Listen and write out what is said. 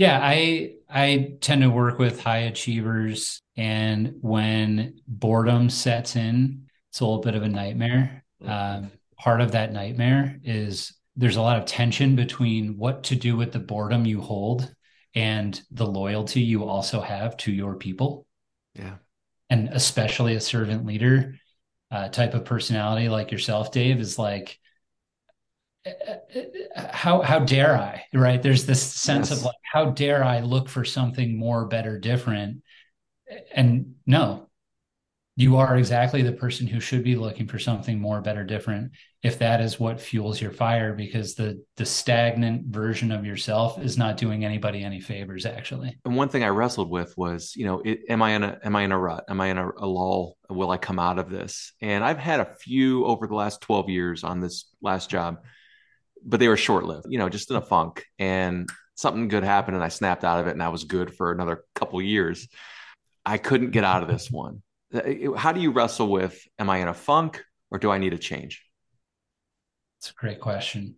Yeah, I I tend to work with high achievers and when boredom sets in, it's a little bit of a nightmare. Um, part of that nightmare is there's a lot of tension between what to do with the boredom you hold and the loyalty you also have to your people. Yeah. And especially a servant leader uh, type of personality like yourself, Dave, is like, how how dare I? Right? There's this sense yes. of like, how dare I look for something more, better, different? And no, you are exactly the person who should be looking for something more better different if that is what fuels your fire because the the stagnant version of yourself is not doing anybody any favors actually and one thing i wrestled with was you know it, am i in a am i in a rut am i in a, a lull will i come out of this and i've had a few over the last 12 years on this last job but they were short-lived you know just in a funk and something good happened and i snapped out of it and i was good for another couple years i couldn't get out of this one uh, how do you wrestle with am I in a funk or do I need a change? It's a great question.